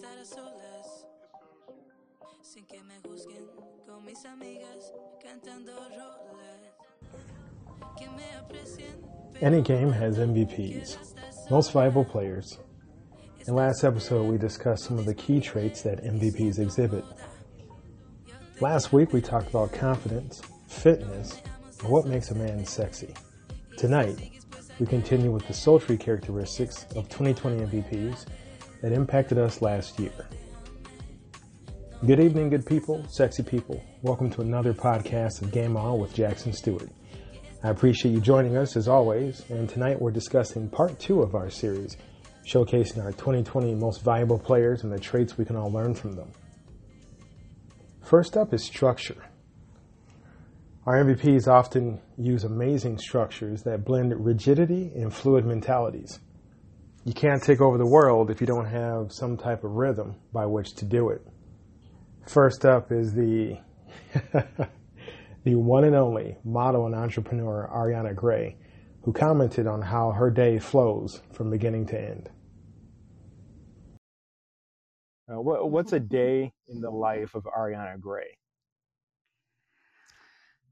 Estar a solas, sin que me juzguen con mis amigas cantando rolas. Que me aprecien. Any game has MVPs, most valuable players. In last episode, we discussed some of the key traits that MVPs exhibit. Last week, we talked about confidence, fitness, and what makes a man sexy. Tonight, we continue with the sultry characteristics of 2020 MVPs that impacted us last year. Good evening, good people, sexy people. Welcome to another podcast of Game On with Jackson Stewart. I appreciate you joining us as always, and tonight we're discussing part two of our series, showcasing our 2020 most valuable players and the traits we can all learn from them. First up is structure. Our MVPs often use amazing structures that blend rigidity and fluid mentalities. You can't take over the world if you don't have some type of rhythm by which to do it. First up is the the one and only model and entrepreneur Ariana Gray, who commented on how her day flows from beginning to end. Uh, what, what's a day in the life of Ariana Gray?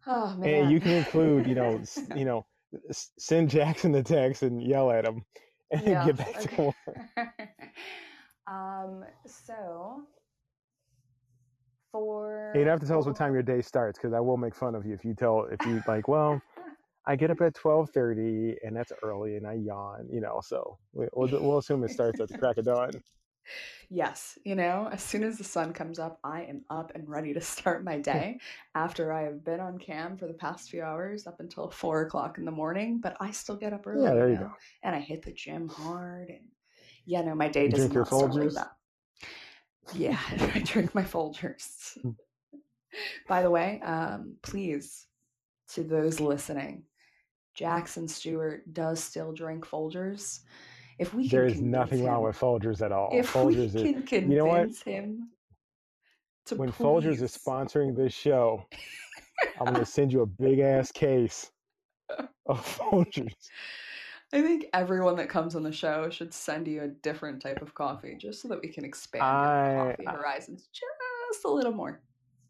Oh man. And you can include, you know, you know, send Jackson the text and yell at him, and Yeah, get back to work. um. So for And you have to tell us what time your day starts, because I will make fun of you if you tell if you like. Well, I get up at twelve thirty, and that's early, and I yawn, you know. So we'll we'll assume it starts at the crack of dawn. Yes, you know, as soon as the sun comes up, I am up and ready to start my day after I have been on cam for the past few hours up until four o'clock in the morning. But I still get up early, Yeah, there you know, go. and I hit the gym hard. And yeah, no, my day You does drink your not start like Folgers? that. Yeah, I drink my Folgers. Hmm. By the way, um, please, to those listening, Jackson Stewart does still drink Folgers. If we can There is nothing wrong with Folgers at all. if Folgers we is can convince you know what? him to when Folgers is sponsoring this show, I'm gonna send you a big ass case of Folgers. I think everyone that comes on the show should send you a different type of coffee just so that we can expand I- your coffee I- horizons just a little more.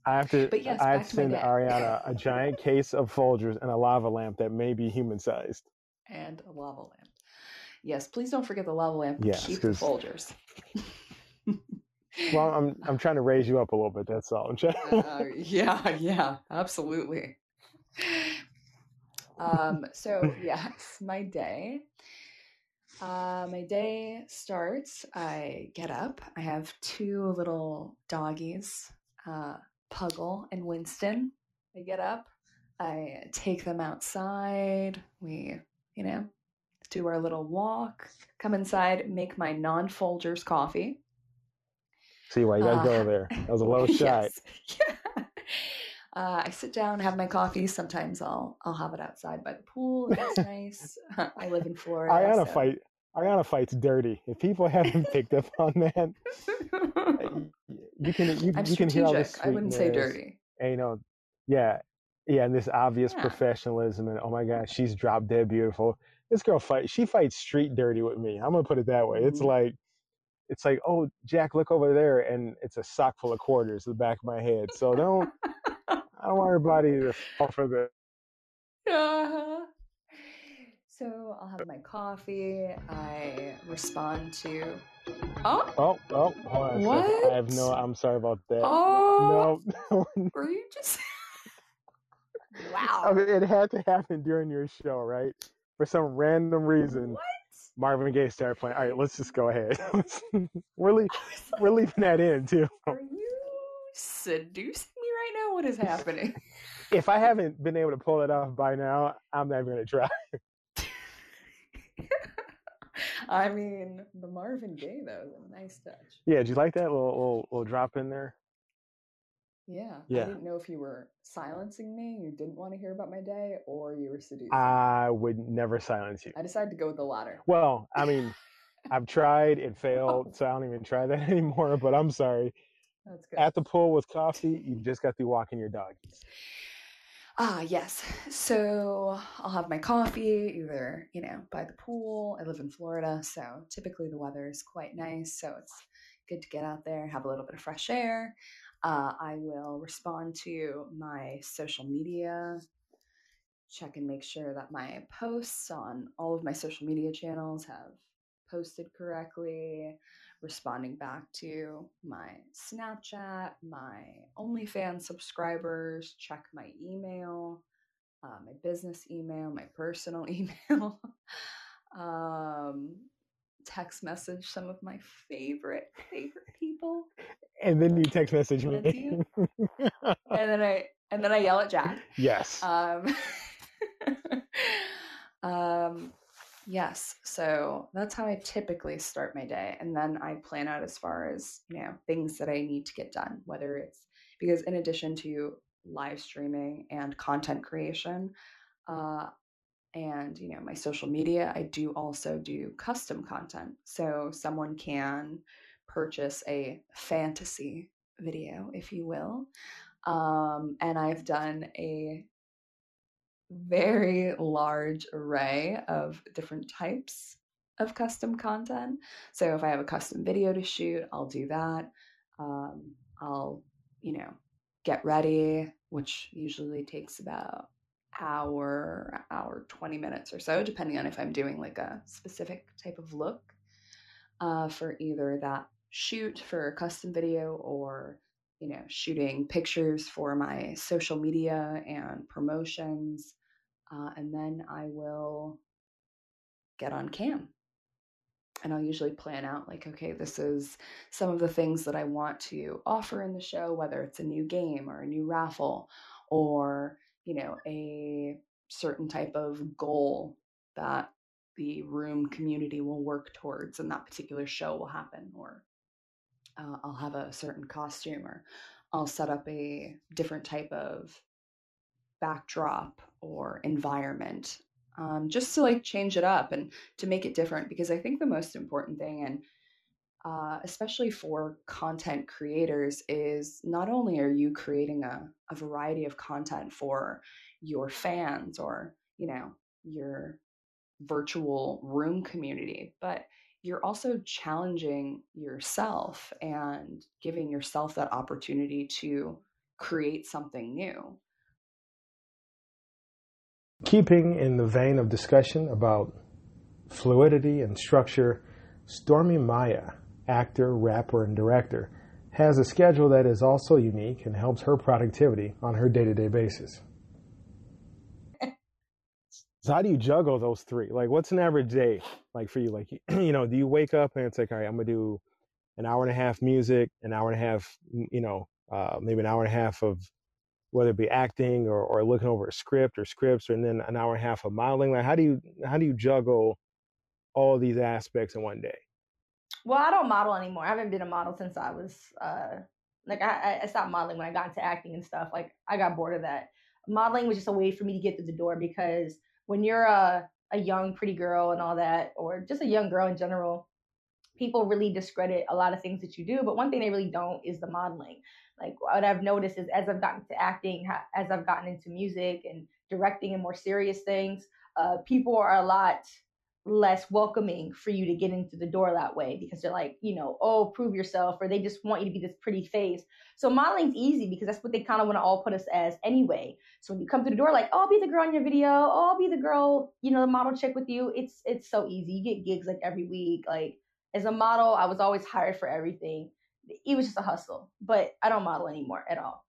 I have to. But yes, I have to to send. Ariana a giant case of Folgers and a lava lamp that may be human sized. And a lava lamp. Yes, please don't forget the lava lamp. Yes, Keep the Folgers. Well, I'm I'm trying to raise you up a little bit. That's all. I'm trying- Uh, yeah, yeah, absolutely. Um, so yes, my day. Uh, my day starts. I get up. I have two little doggies, uh, Puggle and Winston. I get up. I take them outside. We, you know, do our little walk. Come inside. Make my non-Folgers coffee. See why you gotta Uh, go there. That was a low shot. Yes. Yeah. Uh, I sit down, have my coffee. Sometimes I'll I'll have it outside by the pool. It's nice. I live in Florida. Ariana so- fight. Ariana fights dirty. If people haven't picked up on that, you can you, you can hear all this. I wouldn't say dirty. and you know, yeah, yeah, and this obvious Yeah. professionalism, and oh my gosh, she's drop dead beautiful. This girl fight, she fights street dirty with me. I'm gonna put it that way. It's Mhm. like, it's like, oh, Jack, look over there, and it's a sock full of quarters in the back of my head. So don't, I don't want everybody to fall for the. Uh-huh. So I'll have my coffee. I respond to. Oh, Oh, oh, hold on a. I have no. I'm sorry about that. oh! No, Were you just? I wow. mean, it had to happen during your show, right? For some random reason. What? Marvin Gaye started playing. All right, let's just go ahead. we're, le- we're leaving that in too. Are you seducing me right now? What is happening? If I haven't been able to pull it off by now, I'm not even gonna try. I mean, the Marvin Gaye though, is a nice touch. Yeah, did you like that little little, little drop in there? Yeah. Yeah. I didn't know if you were silencing me, you didn't want to hear about my day, or you were seducing. I would never silence you. I decided to go with the latter. Well, I mean, I've tried, it failed, so I don't even try that anymore. But I'm sorry. That's good. At the pool with coffee, you just got through walking your dog. Ah, yes. So I'll have my coffee either, you know, by the pool. I live in Florida, so typically the weather is quite nice. So it's good to get out there, have a little bit of fresh air. Uh, I will respond to my social media, check and make sure that my posts on all of my social media channels have posted correctly, responding back to my Snapchat, my OnlyFans subscribers, check my email, uh, my business email, my personal email, um, text message some of my favorite, favorite people. And then you text message me. And then I and then I yell at Jack. yes. Um, um, yes. So that's how I typically start my day, and then I plan out as far as you know things that I need to get done. Whether it's because in addition to live streaming and content creation, uh, and you know my social media, I do also do custom content. So someone can purchase a fantasy video, if you will. Um, and I've done a very large array of different types of custom content. So if I have a custom video to shoot, I'll do that. Um, I'll, you know, get ready, which usually takes about hour, hour 20 minutes or so, depending on if I'm doing like a specific type of look uh, for either that shoot for a custom video or you know shooting pictures for my social media and promotions uh, and then i will get on cam. And i'll usually plan out like okay this is some of the things that i want to offer in the show whether it's a new game or a new raffle or you know a certain type of goal that the room community will work towards and that particular show will happen or uh, I'll have a certain costume or I'll set up a different type of backdrop or environment um, just to like change it up and to make it different because I think the most important thing and uh, especially for content creators is not only are you creating a, a variety of content for your fans or you know your virtual room community but you're also challenging yourself and giving yourself that opportunity to create something new. Keeping in the vein of discussion about fluidity and structure, Stormi Maya, actor, rapper, and director, has a schedule that is also unique and helps her productivity on her day to day basis. So how do you juggle those three? Like, what's an average day like for you? Like, you know, do you wake up and it's like, all right, I'm gonna do an hour and a half music, an hour and a half, you know, uh, maybe an hour and a half of whether it be acting or, or looking over a script or scripts, and then an hour and a half of modeling. Like, how do you how do you juggle all these aspects in one day? Well, I don't model anymore. I haven't been a model since I was uh like I, I stopped modeling when I got into acting and stuff. Like I got bored of that. Modeling was just a way for me to get through the door because when you're a a young pretty girl and all that, or just a young girl in general, people really discredit a lot of things that you do. But one thing they really don't is the modeling. Like what I've noticed is as I've gotten to acting, as I've gotten into music and directing and more serious things, uh, people are a lot less welcoming for you to get into the door that way because they're like, you know, oh, prove yourself, or they just want you to be this pretty face. So modeling's easy because that's what they kind of want to all put us as anyway. So when you come to the door, like, oh, I'll be the girl in your video, oh, I'll be the girl, you know, the model chick with you. It's it's so easy. You get gigs like every week. Like as a model, I was always hired for everything. It was just a hustle, but I don't model anymore at all.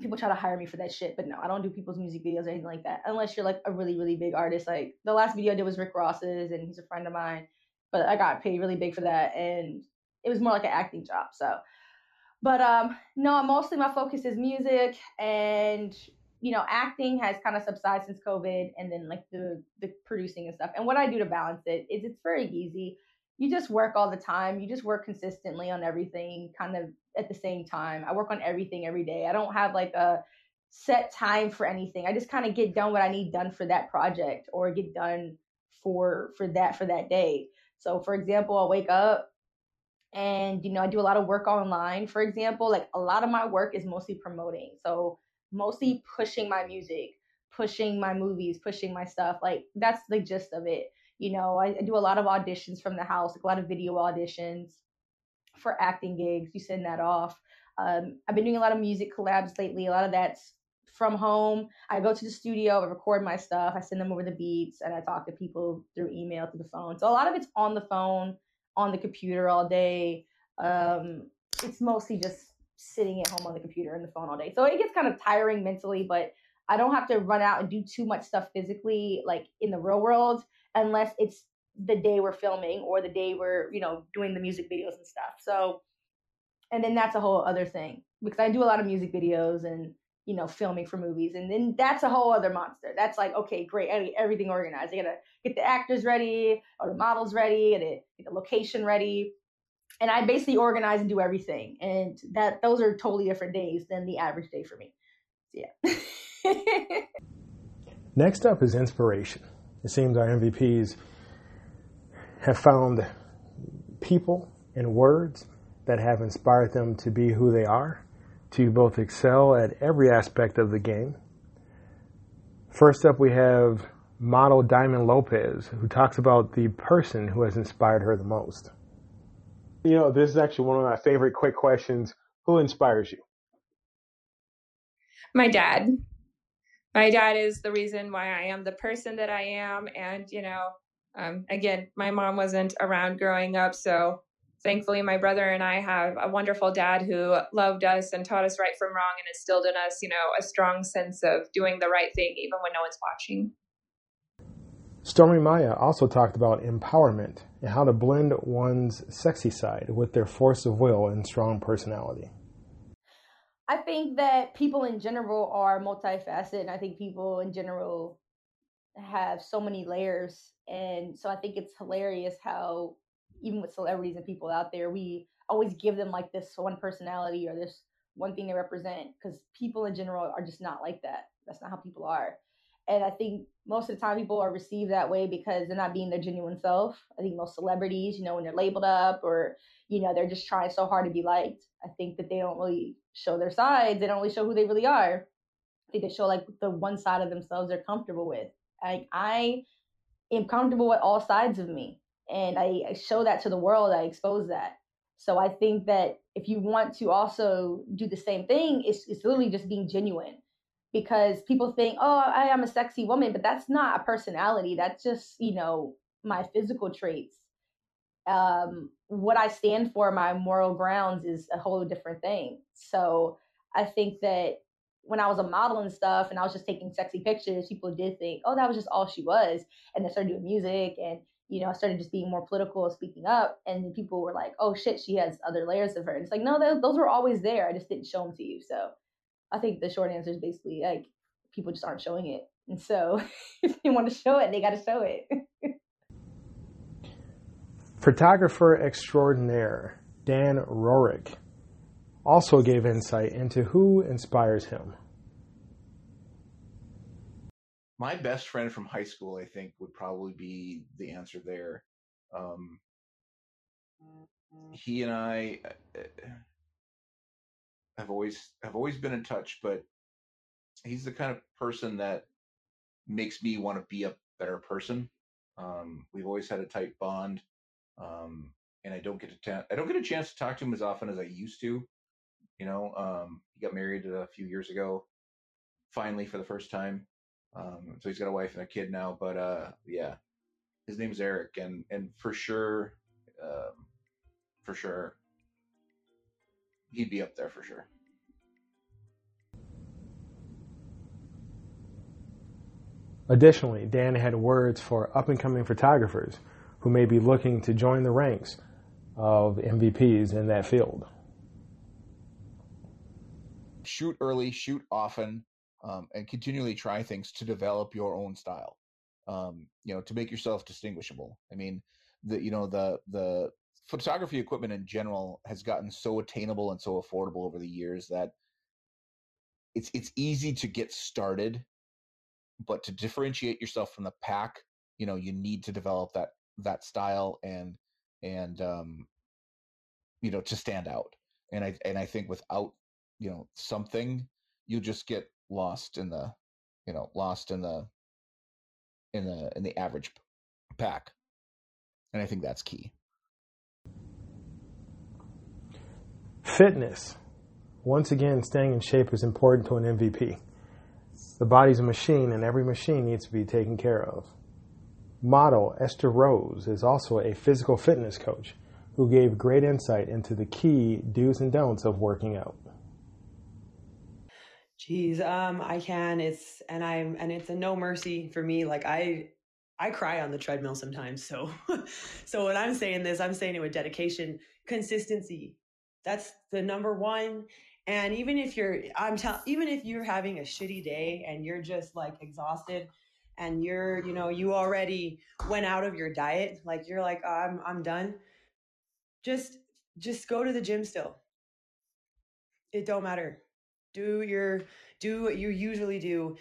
People try to hire me for that shit, but no, I don't do people's music videos or anything like that unless you're like a really really big artist. Like the last video I did was Rick Ross's, and he's a friend of mine, but I got paid really big for that, and it was more like an acting job. So, but um, no, mostly my focus is music and you know, acting has kind of subsided since COVID, and then like the the producing and stuff. And what I do to balance it is it's very easy. You just work all the time. You just work consistently on everything, kind of at the same time. I work on everything every day. I don't have like a set time for anything. I just kind of get done what I need done for that project or get done for for that for that day. So for example, I'll wake up and you know, I do a lot of work online. For example, like a lot of my work is mostly promoting. So mostly pushing my music, pushing my movies, pushing my stuff. Like that's the gist of it. You know, I, I do a lot of auditions from the house, like a lot of video auditions for acting gigs. You send that off. Um, I've been doing a lot of music collabs lately. A lot of that's from home. I go to the studio, I record my stuff, I send them over the beats, and I talk to people through email, through the phone. So a lot of it's on the phone, on the computer all day. Um, it's mostly just sitting at home on the computer and the phone all day. So it gets kind of tiring mentally, but I don't have to run out and do too much stuff physically, like in the real world, unless it's the day we're filming or the day we're, you know, doing the music videos and stuff. So, and then that's a whole other thing because I do a lot of music videos and, you know, filming for movies. And then that's a whole other monster. That's like, okay, great. I everything organized. I gotta get the actors ready or the models ready, and get the location ready and I basically organize and do everything. And that those are totally different days than the average day for me. So, yeah. Next up is inspiration. It seems our MVPs have found people and words that have inspired them to be who they are, to both excel at every aspect of the game. First up, we have model Diamond Lopez, who talks about the person who has inspired her the most. You know, this is actually one of my favorite quick questions. Who inspires you? My dad. My dad is the reason why I am the person that I am. And, you know, um, again, my mom wasn't around growing up. So thankfully, my brother and I have a wonderful dad who loved us and taught us right from wrong and instilled in us, you know, a strong sense of doing the right thing, even when no one's watching. Stormi Maya also talked about empowerment and how to blend one's sexy side with their force of will and strong personality. I think that people in general are multifaceted, and I think people in general have so many layers. And so I think it's hilarious how, even with celebrities and people out there, we always give them like this one personality or this one thing they represent because people in general are just not like that. That's not how people are. And I think most of the time people are received that way because they're not being their genuine self. I think most celebrities, you know, when they're labeled up or, you know, they're just trying so hard to be liked, I think that they don't really show their sides. They don't really show who they really are. I think they show like the one side of themselves they're comfortable with. Like I am comfortable with all sides of me. And I, I show that to the world. I expose that. So I think that if you want to also do the same thing, it's, it's literally just being genuine because people think, oh, I am a sexy woman, but that's not a personality. That's just, you know, my physical traits. Um, what I stand for, my moral grounds, is a whole different thing. So I think that when I was a model and stuff, and I was just taking sexy pictures, people did think, oh, that was just all she was. And I started doing music, and you know, I started just being more political, speaking up, and people were like, oh shit, she has other layers of her. And it's like, no, those, those were always there. I just didn't show them to you. So I think the short answer is basically like people just aren't showing it. And so if they want to show it, they got to show it. Photographer extraordinaire Dan Rorick also gave insight into who inspires him. My best friend from high school, I think, would probably be the answer there. Um, he and I, uh, have always have always been in touch, but he's the kind of person that makes me want to be a better person. Um, we've always had a tight bond, um, and I don't get to ta- I don't get a chance to talk to him as often as I used to. You know, um, he got married a few years ago, finally for the first time. Um, so he's got a wife and a kid now. But uh, yeah, his name's Eric, and and for sure, um, for sure, he'd be up there for sure. Additionally, Dan had words for up and coming photographers who may be looking to join the ranks of MVPs in that field. Shoot early, shoot often, um, and continually try things to develop your own style. Um, you know, to make yourself distinguishable. I mean, the you know the the photography equipment in general has gotten so attainable and so affordable over the years that it's it's easy to get started but to differentiate yourself from the pack you know you need to develop that that style and and um you know to stand out. And i and i think without you know something you just get lost in the you know lost in the in the in the average pack and i think that's key Fitness. Once again, staying in shape is important to an MVP. The body's a machine, and every machine needs to be taken care of. Model Esther Rose is also a physical fitness coach who gave great insight into the key do's and don'ts of working out. Jeez, um, I can. It's and I'm and it's a no mercy for me. Like I I cry on the treadmill sometimes. So so when I'm saying this, I'm saying it with dedication, consistency. That's the number one. And even if you're, I'm telling, even if you're having a shitty day and you're just like exhausted, and you're, you know, you already went out of your diet, like you're like, oh, I'm, I'm done. Just, just go to the gym still. It don't matter. Do your, do what you usually do.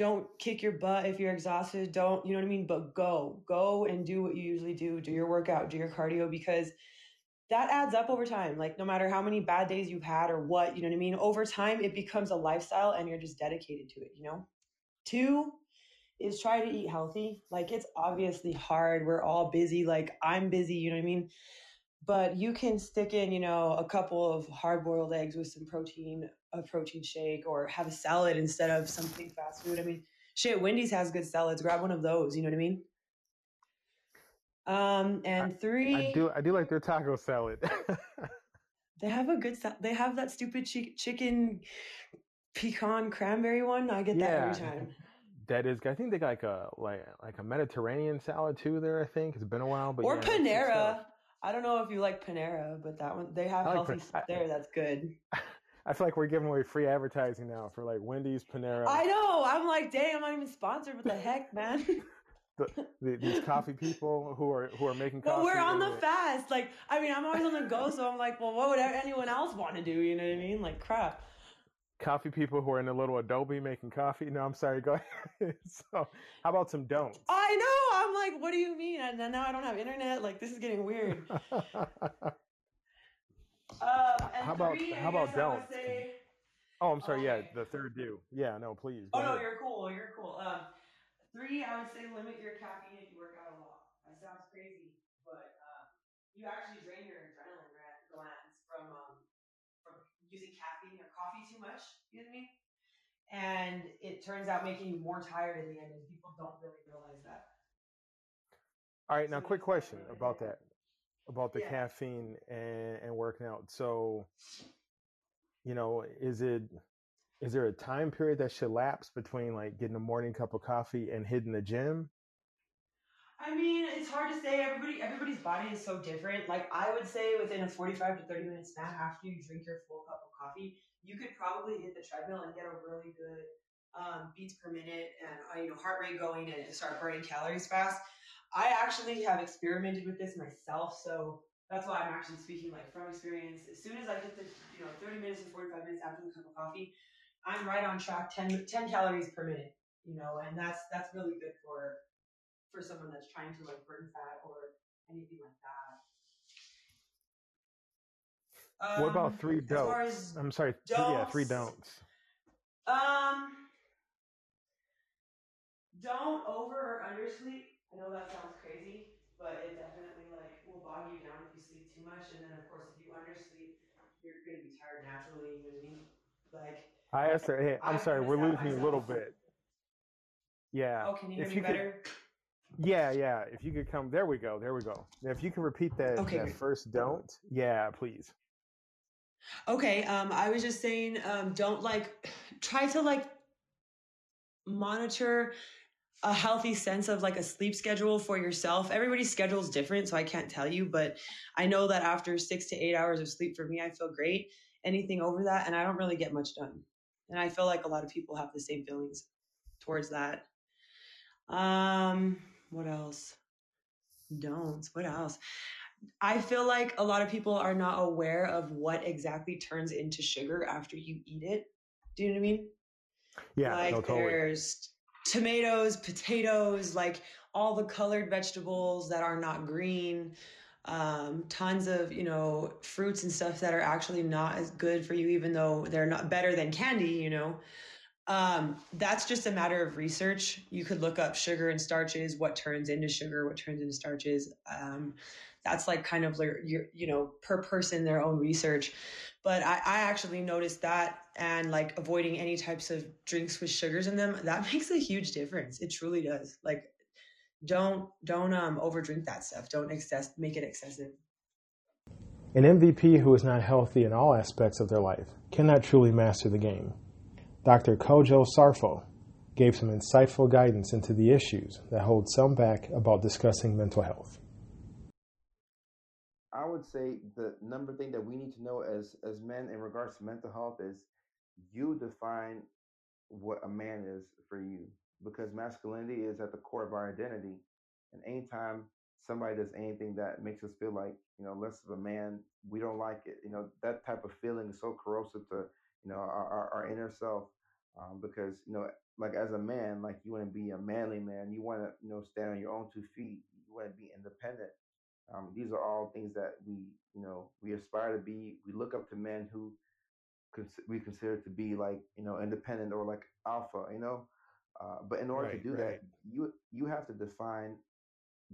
Don't kick your butt if you're exhausted. Don't, you know what I mean? But go, go and do what you usually do. Do your workout, do your cardio because that adds up over time. Like no matter how many bad days you've had or what, you know what I mean? Over time, it becomes a lifestyle and you're just dedicated to it, you know? Two is try to eat healthy. Like it's obviously hard. We're all busy. Like I'm busy, you know what I mean? But you can stick in, you know, a couple of hard boiled eggs with some protein, a protein shake, or have a salad instead of something fast food. I mean, shit, Wendy's has good salads. Grab one of those, you know what I mean? Um, and three, I do I do like their taco salad. they have a good. They have that stupid chi- chicken pecan cranberry one. I get that every time. that is. I think they got like a like like a Mediterranean salad too. There, I think it's been a while, but Or yeah, Panera. I don't know if you like Panera, but that one they have I healthy stuff there. That's good. I feel like we're giving away free advertising now for like Wendy's, Panera, I know. I'm like, dang, I'm not even sponsored. What the heck, man? the, the, these coffee people who are who are making but coffee. we're on the fast. Like, I mean, I'm always on the go, so I'm like, well, what would anyone else want to do? You know what I mean? Like, crap. coffee people who are in a little Adobe making coffee. No, I'm sorry. Go ahead. so, how about some don'ts? I know. I'm like, what do you mean? And now I don't have internet. Like, this is getting weird. Um, and How about- three, how about guess I would don'ts? say- oh, I'm sorry. Yeah, the third do. Yeah, no, please. Oh no, ahead. you're cool. You're cool. Um, three, I would say limit your caffeine if you work out a lot. That sounds crazy, but uh, you actually drain your adrenaline glands from um, from using caffeine or coffee too much. You know what I mean? And it turns out making you more tired in the end, and people don't really realize that. All right, now So quick question about that, about the Yeah. caffeine and, and working out. So, you know, is it is there a time period that should lapse between like getting a morning cup of coffee and hitting the gym? I mean, it's hard to say. Everybody, everybody's body is so different. Like I would say, within a forty-five to thirty minute span after you drink your full cup of coffee, you could probably hit the treadmill and get a really good um, beats per minute and uh, you know heart rate going and start burning calories fast. I actually have experimented with this myself, so that's why I'm actually speaking like from experience. As soon as I hit the you know thirty minutes and forty-five minutes after the cup of coffee, I'm right on track 10, 10 calories per minute. You know, and that's that's really good for for someone that's trying to like burn fat or anything like that. what Um, about three don'ts? I'm sorry. th- yeah, three don'ts, don'ts. Um, don't over or undersleep. I know that sounds crazy, but it definitely like will bog you down if you sleep too much, and then of course if you undersleep, you're gonna be tired naturally. You know what I mean? Like, I asked her. Hey, I'm I've sorry. We're losing you a little bit. Yeah. oh, can you hear if me you could, better? yeah, yeah. If you could come, there we go. There we go. If you can repeat that Okay, that first don't, yeah, please. Okay, um, I was just saying, um, don't like try to like monitor a healthy sense of like a sleep schedule for yourself. Everybody's schedule is different, so I can't tell you, but I know that after six to eight hours of sleep for me, I feel great. Anything over that, and I don't really get much done. And I feel like a lot of people have the same feelings towards that. Um, what else? Don'ts. What else? I feel like a lot of people are not aware of what exactly turns into sugar after you eat it. Do you know what I mean? Yeah, like no, totally. there's tomatoes, potatoes, like all the colored vegetables that are not green, um, tons of you know fruits and stuff that are actually not as good for you, even though they're not better than candy. You know, um, that's just a matter of research. You could look up sugar and starches, what turns into sugar, what turns into starches. Um, that's like kind of your, you know, per person their own research. But I, I actually noticed that and like avoiding any types of drinks with sugars in them, that makes a huge difference. It truly does. Like don't don't um overdrink that stuff. Don't excess make it excessive. An MVP who is not healthy in all aspects of their life cannot truly master the game. Dr. Kojo Sarfo gave some insightful guidance into the issues that hold some back about discussing mental health. I would say the number thing that we need to know as as men in regards to mental health is you define what a man is for you because masculinity is at the core of our identity and anytime somebody does anything that makes us feel like you know less of a man we don't like it you know that type of feeling is so corrosive to you know our, our, our inner self um, because you know like as a man like you want to be a manly man you want to you know stand on your own two feet you want to be independent um, these are all things that we, you know, we aspire to be. We look up to men who cons- we consider to be like, you know, independent or like alpha, you know. Uh, but in order Right, to do right. that, you you have to define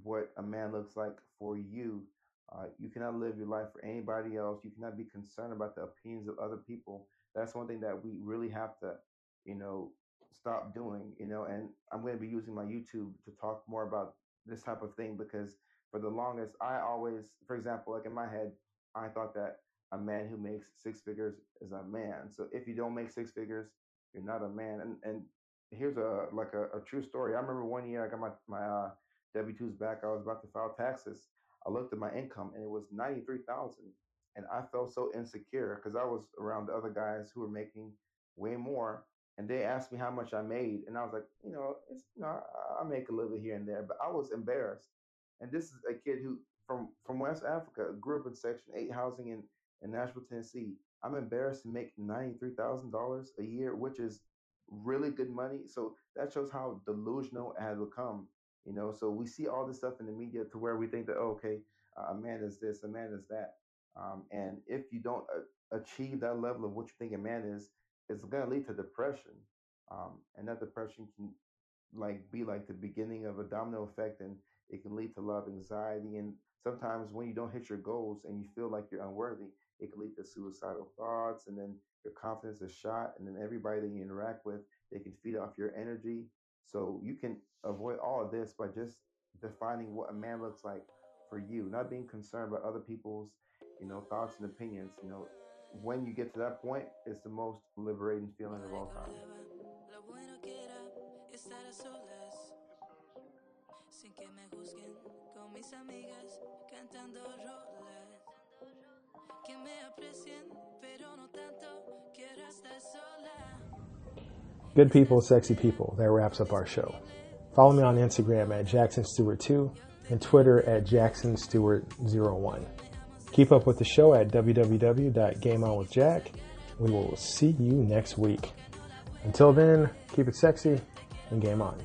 what a man looks like for you. Uh, you cannot live your life for anybody else. You cannot be concerned about the opinions of other people. That's one thing that we really have to, you know, stop doing. You know, and I'm going to be using my YouTube to talk more about this type of thing because for the longest, I always, for example, like in my head, I thought that a man who makes six figures is a man. So if you don't make six figures, you're not a man. And and here's a like a, a true story. I remember one year I got my my uh, W twos back. I was about to file taxes. I looked at my income and it was ninety three thousand, and I felt so insecure because I was around the other guys who were making way more. And they asked me how much I made, and I was like, you know, it's you know, I, make a little here and there, but I was embarrassed and this is a kid who from from West Africa grew up in Section Eight housing in in Nashville, Tennessee. I'm embarrassed to make ninety three thousand dollars a year, which is really good money. So that shows how delusional it has become. You know, so we see all this stuff in the media to where we think that oh, okay, a man is this, a man is that, um, and if you don't uh, achieve that level of what you think a man is, it's going to lead to depression, um, and that depression can like be like the beginning of a domino effect and it can lead to a lot of anxiety and sometimes when you don't hit your goals and you feel like you're unworthy it can lead to suicidal thoughts and then your confidence is shot and then everybody that you interact with they can feed off your energy. So you can avoid all of this by just defining what a man looks like for you not being concerned about other people's you know thoughts and opinions you know. When you get to that point it's the most liberating feeling of all time. Sin que me juzguen, con mis amigas cantando rolas. Que me aprecien, pero no tanto, quiero estar sola. Good people, sexy people. That wraps up our show. Follow me on Instagram at JacksonStewart2 and Twitter at JacksonStewart01. Keep up with the show at www.gameonwithjack. We will see you next week. Until then, keep it sexy and game on.